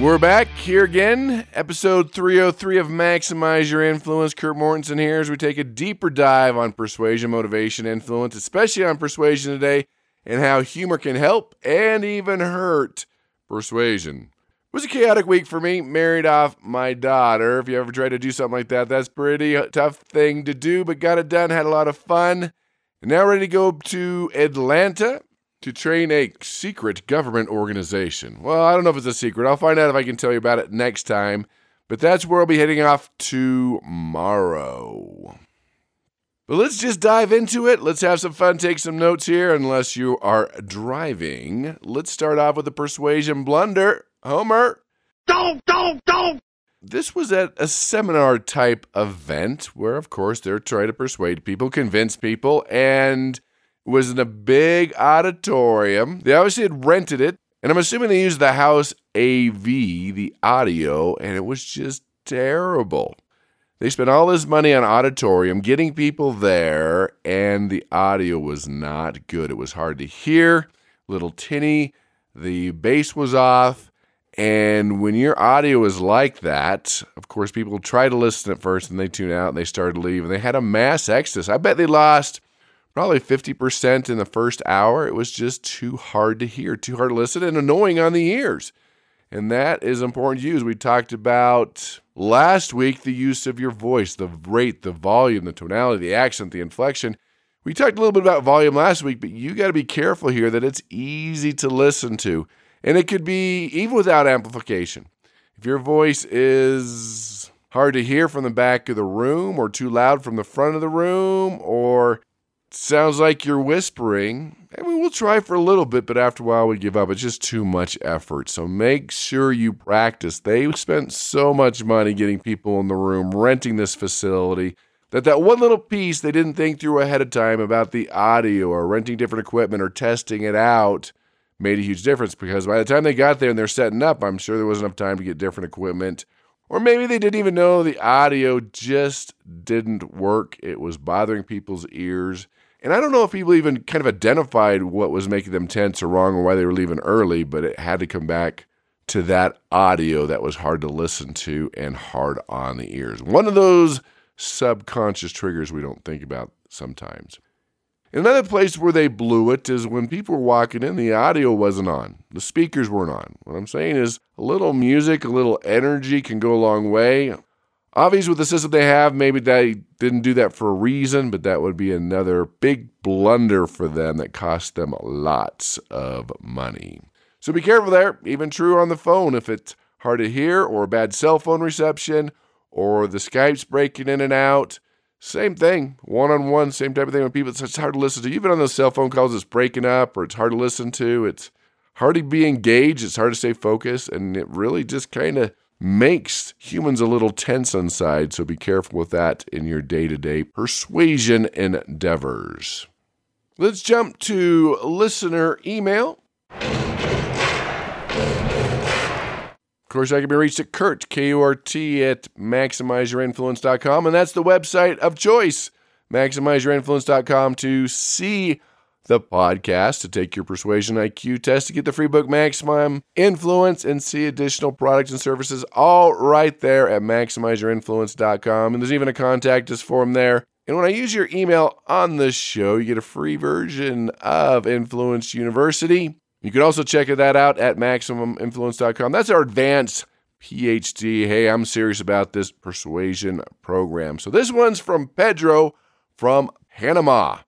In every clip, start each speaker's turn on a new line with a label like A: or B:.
A: We're back here again, episode 303 of Maximize Your Influence. Kurt Mortensen here as we take a deeper dive on persuasion, motivation, influence, especially on persuasion today, and how humor can help and even hurt persuasion. It was a chaotic week for me. Married off my daughter. If you ever tried to do something like that, that's pretty tough thing to do, but got it done. Had a lot of fun. And now ready to go to Atlanta to train a secret government organization. Well, I don't know if it's a secret. I'll find out if I can tell you about it next time. But that's where I'll be heading off tomorrow. But let's just dive into it. Let's have some fun, take some notes here, unless you are driving. Let's start off with a persuasion blunder. Homer.
B: Don't, don't, don't!
A: This was at a seminar type event where, of course, they're trying to persuade people, convince people, and it was in a big auditorium. They obviously had rented it, and I'm assuming they used the house AV, the audio, and it was just terrible. They spent all this money on auditorium, getting people there, and the audio was not good. It was hard to hear, little tinny, the bass was off. And when your audio is like that, of course, people try to listen at first and they tune out and they start to leave. And they had a mass exodus. I bet they lost probably 50% in the first hour. It was just too hard to hear, too hard to listen, and annoying on the ears. And that is important to use. We talked about last week the use of your voice, the rate, the volume, the tonality, the accent, the inflection. We talked a little bit about volume last week, but you got to be careful here that it's easy to listen to. And it could be even without amplification. If your voice is hard to hear from the back of the room, or too loud from the front of the room, or sounds like you're whispering. I mean, we'll try for a little bit, but after a while we give up. It's just too much effort. So make sure you practice. They spent so much money getting people in the room, renting this facility, that that one little piece they didn't think through ahead of time about the audio or renting different equipment or testing it out made a huge difference because by the time they got there and they're setting up, I'm sure there wasn't enough time to get different equipment. Or maybe they didn't even know the audio just didn't work. It was bothering people's ears. And I don't know if people even kind of identified what was making them tense or wrong or why they were leaving early, but it had to come back to that audio that was hard to listen to and hard on the ears. One of those subconscious triggers we don't think about sometimes. Another place where they blew it is when people were walking in, the audio wasn't on. The speakers weren't on. What I'm saying is a little music, a little energy can go a long way. Obviously, with the system they have, maybe they didn't do that for a reason, but that would be another big blunder for them that cost them lots of money. So be careful there. Even true on the phone if it's hard to hear or bad cell phone reception or the Skype's breaking in and out. Same thing, one on one, same type of thing. When people, it's hard to listen to. Even on those cell phone calls, it's breaking up or it's hard to listen to. It's hard to be engaged. It's hard to stay focused. And it really just kind of makes humans a little tense inside, so be careful with that in your day to day persuasion endeavors. Let's jump to listener email. Of course, I can be reached at Kurt, K U R T, at MaximizeYourInfluence.com, and that's the website of choice, MaximizeYourInfluence.com, to see the podcast to take your persuasion IQ test to get the free book Maximum Influence and see additional products and services all right there at maximizeyourinfluence.com. And there's even a contact us form there. And when I use your email on this show, you get a free version of Influence University. You can also check that out at maximuminfluence.com. That's our advanced PhD. Hey, I'm serious about this persuasion program. So this one's from Pedro from Panama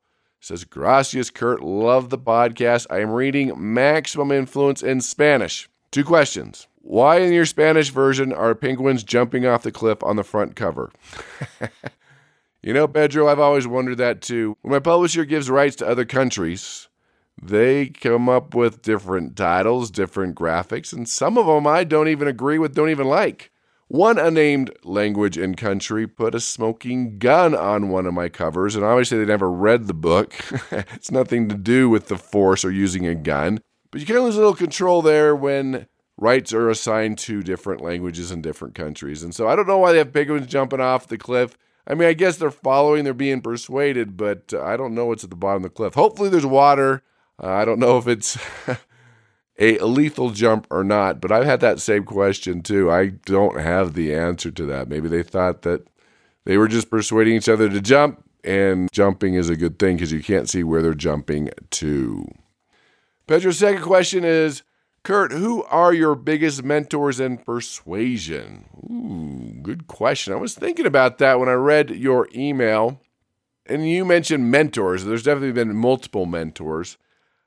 A: says, Gracias, Kurt. Love the podcast. I am reading Maximum Influence in Spanish. Two questions. Why in your Spanish version are penguins jumping off the cliff on the front cover? you know, Pedro, I've always wondered that too. When my publisher gives rights to other countries, they come up with different titles, different graphics, and some of them I don't even agree with, don't even like. One unnamed language and country put a smoking gun on one of my covers, and obviously they never read the book. it's nothing to do with the force or using a gun. But you kind of lose a little control there when rights are assigned to different languages in different countries. And so I don't know why they have penguins jumping off the cliff. I mean, I guess they're following, they're being persuaded, but uh, I don't know what's at the bottom of the cliff. Hopefully there's water. Uh, I don't know if it's a lethal jump or not, but I've had that same question too. I don't have the answer to that. Maybe they thought that they were just persuading each other to jump, and jumping is a good thing because you can't see where they're jumping to. Pedro's second question is Kurt, who are your biggest mentors in persuasion? Ooh, good question. I was thinking about that when I read your email, and you mentioned mentors. There's definitely been multiple mentors.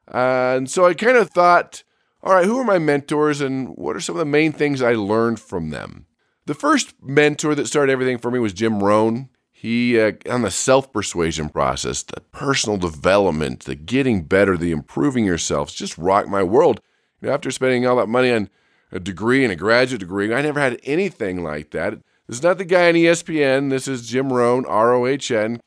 A: Uh, and so I kind of thought, all right, who are my mentors and what are some of the main things I learned from them? The first mentor that started everything for me was Jim Rohn. He, uh, on the self persuasion process, the personal development, the getting better, the improving yourselves, just rocked my world. You know, after spending all that money on a degree and a graduate degree, I never had anything like that. This is not the guy on ESPN. This is Jim Rohn, R O H N,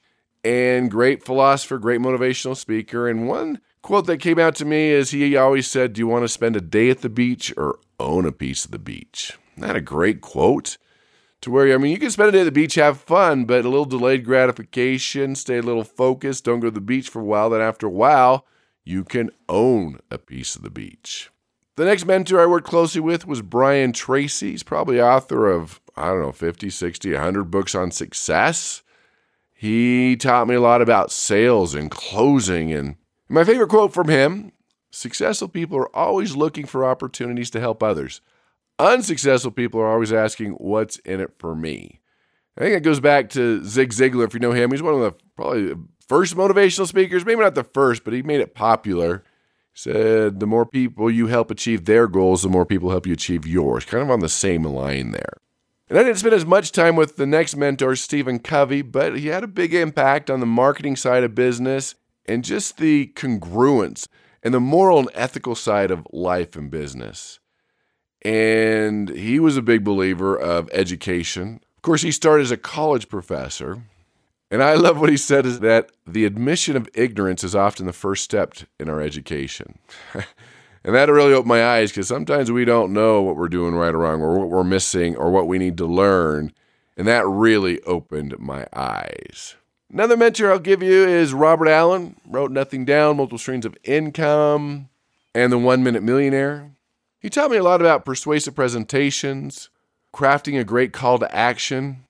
A: and great philosopher, great motivational speaker. And one quote that came out to me is he always said, Do you want to spend a day at the beach or own a piece of the beach? Isn't that a great quote? To where, I mean, you can spend a day at the beach, have fun, but a little delayed gratification, stay a little focused, don't go to the beach for a while. Then after a while, you can own a piece of the beach. The next mentor I worked closely with was Brian Tracy. He's probably author of, I don't know, 50, 60, 100 books on success. He taught me a lot about sales and closing. And my favorite quote from him successful people are always looking for opportunities to help others. Unsuccessful people are always asking, What's in it for me? I think it goes back to Zig Ziglar, if you know him. He's one of the probably first motivational speakers, maybe not the first, but he made it popular said the more people you help achieve their goals, the more people help you achieve yours. Kind of on the same line there. And I didn't spend as much time with the next mentor, Stephen Covey, but he had a big impact on the marketing side of business and just the congruence and the moral and ethical side of life and business. And he was a big believer of education. Of course, he started as a college professor, and I love what he said is that the admission of ignorance is often the first step in our education. and that really opened my eyes because sometimes we don't know what we're doing right or wrong or what we're missing or what we need to learn. And that really opened my eyes. Another mentor I'll give you is Robert Allen, wrote Nothing Down, Multiple Streams of Income, and The One Minute Millionaire. He taught me a lot about persuasive presentations, crafting a great call to action,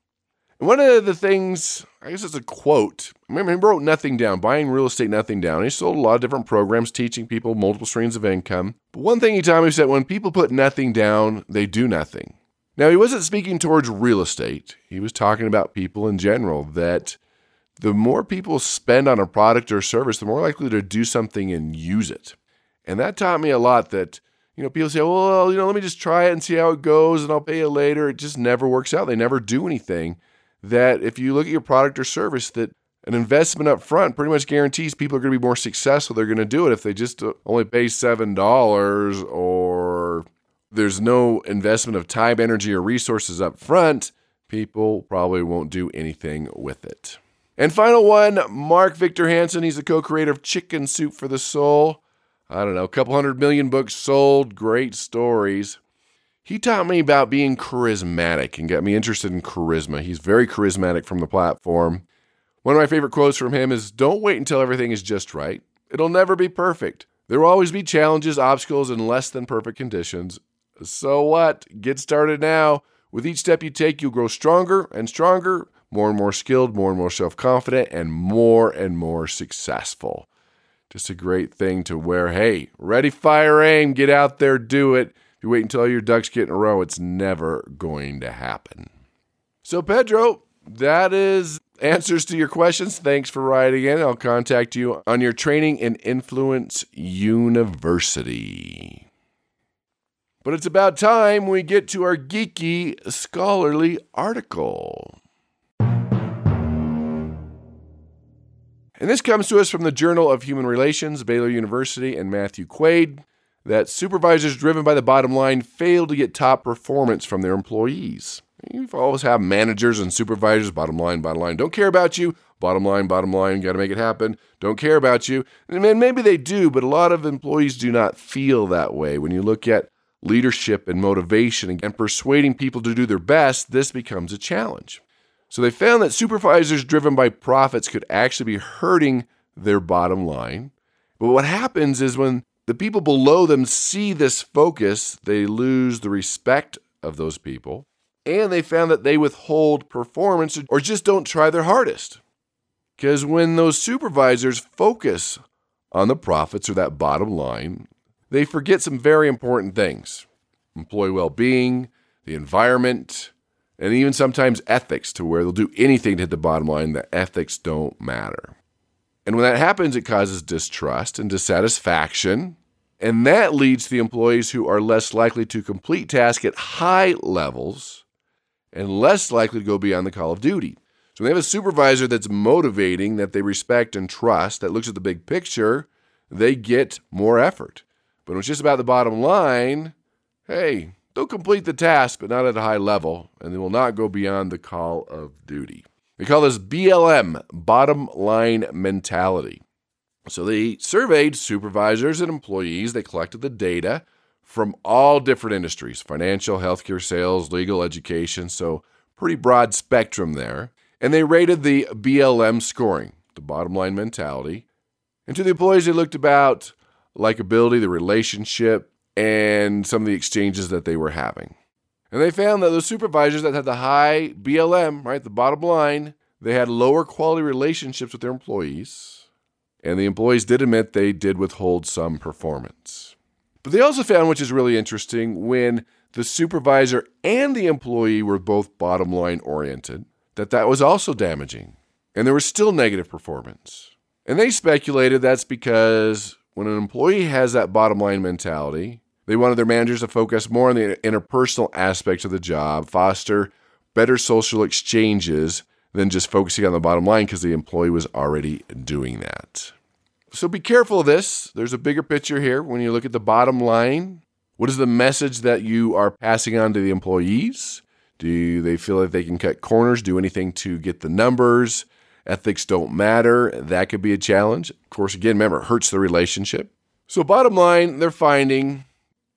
A: And one of the things, I guess it's a quote. Remember, he wrote nothing down, buying real estate, nothing down. He sold a lot of different programs teaching people multiple streams of income. But one thing he told me said when people put nothing down, they do nothing. Now, he wasn't speaking towards real estate, he was talking about people in general that the more people spend on a product or service, the more likely to do something and use it. And that taught me a lot that you know, people say, well, you know, let me just try it and see how it goes and I'll pay you later. It just never works out. They never do anything that if you look at your product or service that an investment up front pretty much guarantees people are going to be more successful. They're going to do it if they just uh, only pay $7 or there's no investment of time, energy, or resources up front, people probably won't do anything with it. And final one, Mark Victor Hansen. He's the co creator of Chicken Soup for the Soul. I don't know, a couple hundred million books sold, great stories. He taught me about being charismatic and got me interested in charisma. He's very charismatic from the platform. One of my favorite quotes from him is Don't wait until everything is just right. It'll never be perfect. There will always be challenges, obstacles, and less than perfect conditions. So what? Get started now. With each step you take, you'll grow stronger and stronger, more and more skilled, more and more self confident, and more and more successful. Just a great thing to wear. Hey, ready, fire, aim, get out there, do it. If you wait until all your ducks get in a row, it's never going to happen. So, Pedro, that is answers to your questions. Thanks for writing in. I'll contact you on your Training and Influence University. But it's about time we get to our geeky scholarly article. This comes to us from the Journal of Human Relations, Baylor University, and Matthew Quade that supervisors driven by the bottom line fail to get top performance from their employees. You've always have managers and supervisors, bottom line, bottom line, don't care about you, bottom line, bottom line, got to make it happen, don't care about you. And maybe they do, but a lot of employees do not feel that way. When you look at leadership and motivation and persuading people to do their best, this becomes a challenge. So they found that supervisors driven by profits could actually be hurting their bottom line. But what happens is when the people below them see this focus, they lose the respect of those people. And they found that they withhold performance or just don't try their hardest. Because when those supervisors focus on the profits or that bottom line, they forget some very important things employee well being, the environment, and even sometimes ethics, to where they'll do anything to hit the bottom line. The ethics don't matter. And when that happens, it causes distrust and dissatisfaction. And that leads to the employees who are less likely to complete tasks at high levels and less likely to go beyond the call of duty. So when they have a supervisor that's motivating, that they respect and trust, that looks at the big picture, they get more effort. But when it's just about the bottom line, hey, they'll complete the task, but not at a high level, and they will not go beyond the call of duty. They call this BLM, bottom line mentality. So they surveyed supervisors and employees, they collected the data from all different industries financial, healthcare, sales, legal, education. So, pretty broad spectrum there. And they rated the BLM scoring, the bottom line mentality. And to the employees, they looked about likability, the relationship, and some of the exchanges that they were having. And they found that those supervisors that had the high BLM, right, the bottom line, they had lower quality relationships with their employees. And the employees did admit they did withhold some performance. But they also found, which is really interesting, when the supervisor and the employee were both bottom line oriented, that that was also damaging. And there was still negative performance. And they speculated that's because when an employee has that bottom line mentality, they wanted their managers to focus more on the interpersonal aspects of the job, foster better social exchanges than just focusing on the bottom line because the employee was already doing that. So be careful of this. There's a bigger picture here. When you look at the bottom line, what is the message that you are passing on to the employees? Do they feel like they can cut corners, do anything to get the numbers? Ethics don't matter. That could be a challenge. Of course, again, remember, it hurts the relationship. So, bottom line, they're finding,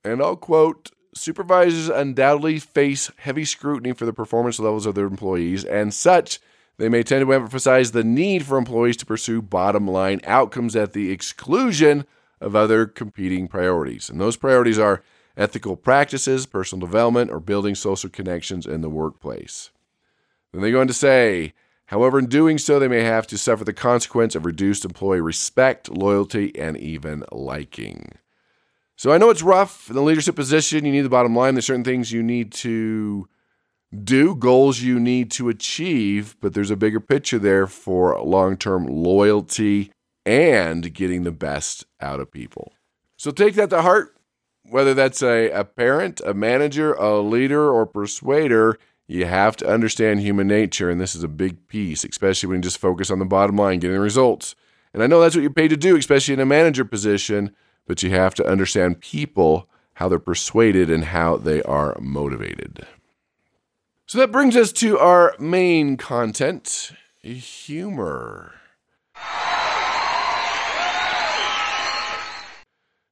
A: and I'll quote, supervisors undoubtedly face heavy scrutiny for the performance levels of their employees, and such they may tend to emphasize the need for employees to pursue bottom line outcomes at the exclusion of other competing priorities. And those priorities are ethical practices, personal development, or building social connections in the workplace. Then they go on to say, however, in doing so, they may have to suffer the consequence of reduced employee respect, loyalty, and even liking. So I know it's rough in the leadership position. You need the bottom line. There's certain things you need to do, goals you need to achieve, but there's a bigger picture there for long term loyalty and getting the best out of people. So take that to heart, whether that's a, a parent, a manager, a leader, or persuader. You have to understand human nature, and this is a big piece, especially when you just focus on the bottom line, getting results. And I know that's what you're paid to do, especially in a manager position, but you have to understand people, how they're persuaded, and how they are motivated. So that brings us to our main content humor.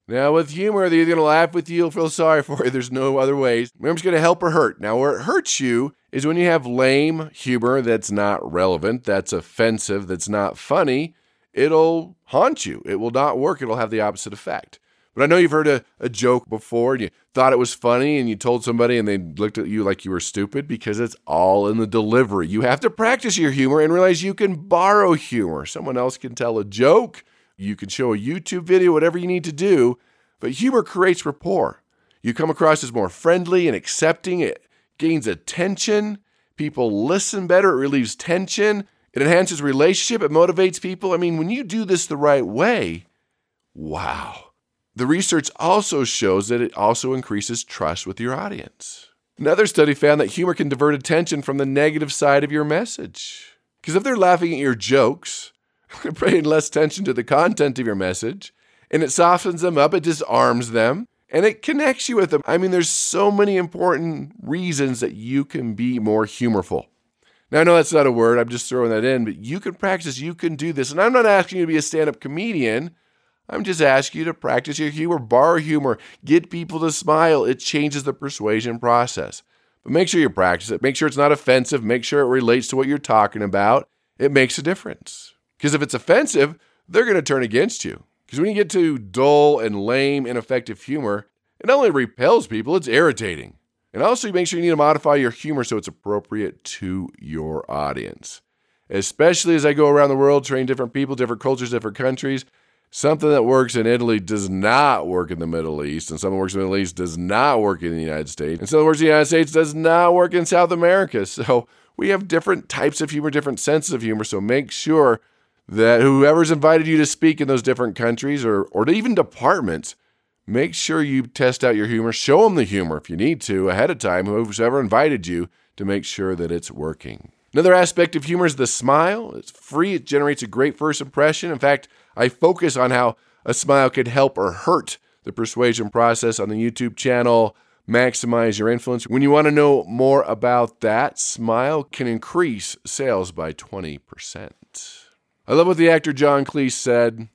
A: Now, with humor, they're either going to laugh with you or feel sorry for you. There's no other ways. Humor's going to help or hurt. Now, where it hurts you is when you have lame humor that's not relevant, that's offensive, that's not funny. It'll haunt you. It will not work. It'll have the opposite effect. But I know you've heard a, a joke before and you thought it was funny and you told somebody and they looked at you like you were stupid because it's all in the delivery. You have to practice your humor and realize you can borrow humor. Someone else can tell a joke, you can show a YouTube video, whatever you need to do, but humor creates rapport. You come across as more friendly and accepting, it gains attention, people listen better, it relieves tension, it enhances relationship, it motivates people. I mean, when you do this the right way, wow the research also shows that it also increases trust with your audience. Another study found that humor can divert attention from the negative side of your message. Because if they're laughing at your jokes, they're paying less attention to the content of your message, and it softens them up, it disarms them, and it connects you with them. I mean, there's so many important reasons that you can be more humorful. Now, I know that's not a word, I'm just throwing that in, but you can practice, you can do this. And I'm not asking you to be a stand up comedian. I'm just asking you to practice your humor, borrow humor, get people to smile. It changes the persuasion process. But make sure you practice it. Make sure it's not offensive. Make sure it relates to what you're talking about. It makes a difference. Because if it's offensive, they're going to turn against you. Because when you get to dull and lame, ineffective humor, it not only repels people, it's irritating. And also, you make sure you need to modify your humor so it's appropriate to your audience. Especially as I go around the world, train different people, different cultures, different countries. Something that works in Italy does not work in the Middle East, and something that works in the Middle East does not work in the United States, and something that works in the United States does not work in South America. So we have different types of humor, different senses of humor. So make sure that whoever's invited you to speak in those different countries or, or even departments, make sure you test out your humor. Show them the humor if you need to ahead of time, whoever's ever invited you, to make sure that it's working. Another aspect of humor is the smile. It's free, it generates a great first impression. In fact, I focus on how a smile could help or hurt the persuasion process on the YouTube channel, maximize your influence. When you want to know more about that, smile can increase sales by 20%. I love what the actor John Cleese said.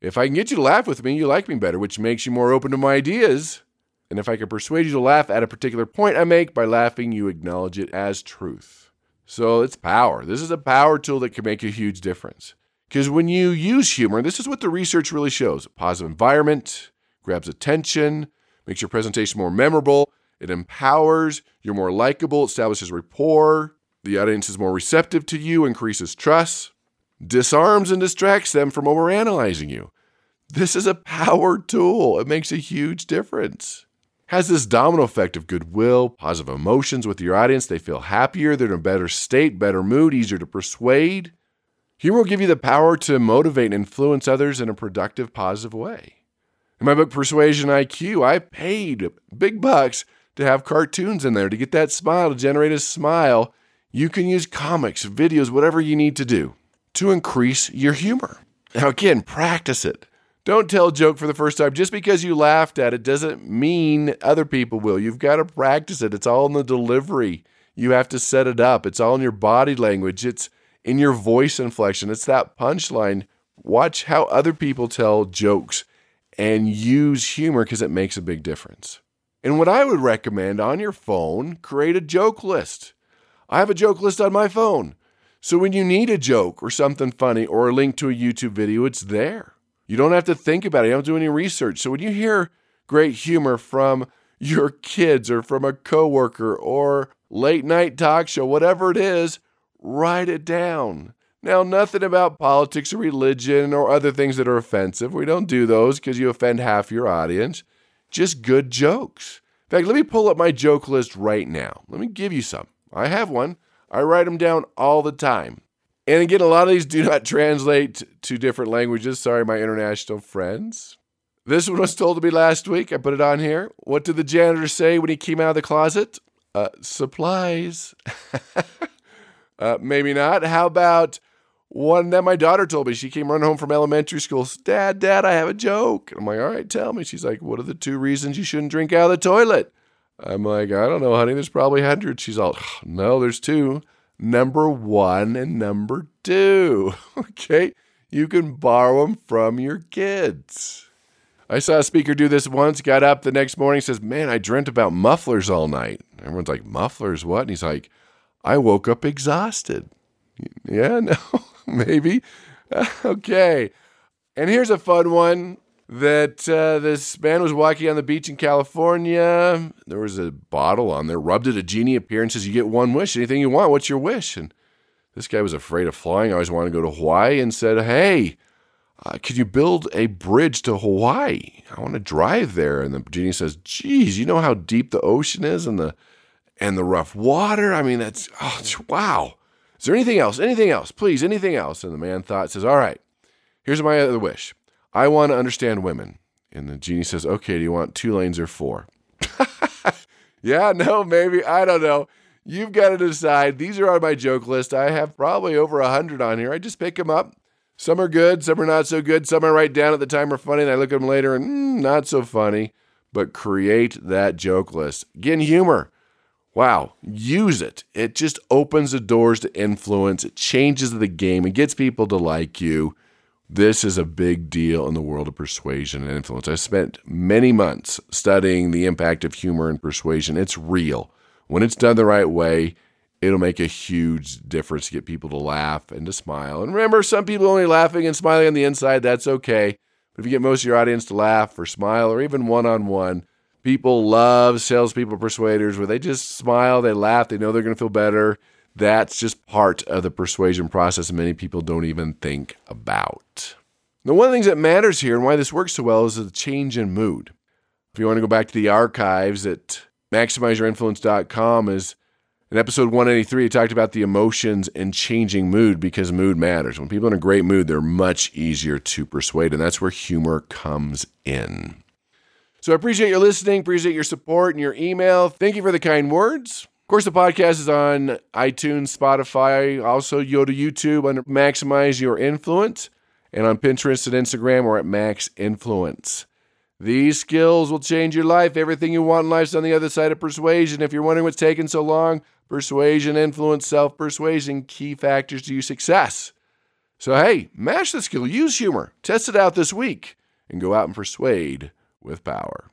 A: If I can get you to laugh with me, you like me better, which makes you more open to my ideas. And if I can persuade you to laugh at a particular point I make, by laughing, you acknowledge it as truth. So it's power. This is a power tool that can make a huge difference. Because when you use humor, this is what the research really shows a positive environment, grabs attention, makes your presentation more memorable, it empowers, you're more likable, establishes rapport, the audience is more receptive to you, increases trust, disarms and distracts them from overanalyzing you. This is a power tool. It makes a huge difference has this domino effect of goodwill, positive emotions with your audience. They feel happier, they're in a better state, better mood, easier to persuade. Humor will give you the power to motivate and influence others in a productive, positive way. In my book, Persuasion IQ, I paid big bucks to have cartoons in there to get that smile, to generate a smile. You can use comics, videos, whatever you need to do to increase your humor. Now, again, practice it. Don't tell a joke for the first time. Just because you laughed at it doesn't mean other people will. You've got to practice it. It's all in the delivery. You have to set it up. It's all in your body language. It's in your voice inflection. It's that punchline. Watch how other people tell jokes and use humor because it makes a big difference. And what I would recommend on your phone, create a joke list. I have a joke list on my phone. So when you need a joke or something funny or a link to a YouTube video, it's there. You don't have to think about it. You don't do any research. So when you hear great humor from your kids or from a coworker or late night talk show, whatever it is, write it down. Now, nothing about politics or religion or other things that are offensive. We don't do those because you offend half your audience. Just good jokes. In fact, let me pull up my joke list right now. Let me give you some. I have one. I write them down all the time. And again, a lot of these do not translate to different languages. Sorry, my international friends. This one was told to me last week. I put it on here. What did the janitor say when he came out of the closet? Uh, supplies. uh, maybe not. How about one that my daughter told me? She came running home from elementary school. Dad, Dad, I have a joke. I'm like, all right, tell me. She's like, what are the two reasons you shouldn't drink out of the toilet? I'm like, I don't know, honey. There's probably hundreds. She's all, no, there's two number one and number two. Okay. You can borrow them from your kids. I saw a speaker do this once, got up the next morning, says, Man, I dreamt about mufflers all night. Everyone's like, Mufflers, what? And he's like, I woke up exhausted. Yeah, no, maybe. okay. And here's a fun one that uh, this man was walking on the beach in California. There was a bottle on there, rubbed it. A genie appeared and says, You get one wish. Anything you want. What's your wish? And this guy was afraid of flying. Always wanted to go to Hawaii and said, Hey, uh, could you build a bridge to Hawaii? I want to drive there. And the genie says, Geez, you know how deep the ocean is and the and the rough water. I mean, that's oh, wow. Is there anything else? Anything else? Please, anything else? And the man thought, says, All right, here's my other wish. I want to understand women. And the genie says, Okay, do you want two lanes or four? yeah, no, maybe. I don't know. You've got to decide. These are on my joke list. I have probably over a hundred on here. I just pick them up. Some are good, some are not so good. Some I write down at the time are funny, and I look at them later and mm, not so funny. but create that joke list. Again, humor. Wow, use it. It just opens the doors to influence, it changes the game, it gets people to like you. This is a big deal in the world of persuasion and influence. I spent many months studying the impact of humor and persuasion. It's real. When it's done the right way, it'll make a huge difference to get people to laugh and to smile. And remember, some people only laughing and smiling on the inside, that's okay. But if you get most of your audience to laugh or smile or even one on one, people love salespeople persuaders where they just smile, they laugh, they know they're going to feel better that's just part of the persuasion process many people don't even think about. Now, one of the things that matters here and why this works so well is the change in mood. If you want to go back to the archives at maximizeyourinfluence.com is in episode 183, I talked about the emotions and changing mood because mood matters. When people are in a great mood, they're much easier to persuade, and that's where humor comes in. So I appreciate your listening, appreciate your support and your email. Thank you for the kind words. Of course, the podcast is on iTunes, Spotify, also go to YouTube under Maximize Your Influence, and on Pinterest and Instagram or at Max Influence. These skills will change your life. Everything you want in life is on the other side of persuasion. If you're wondering what's taking so long, persuasion, influence, self persuasion, key factors to your success. So, hey, mash the skill, use humor, test it out this week, and go out and persuade with power.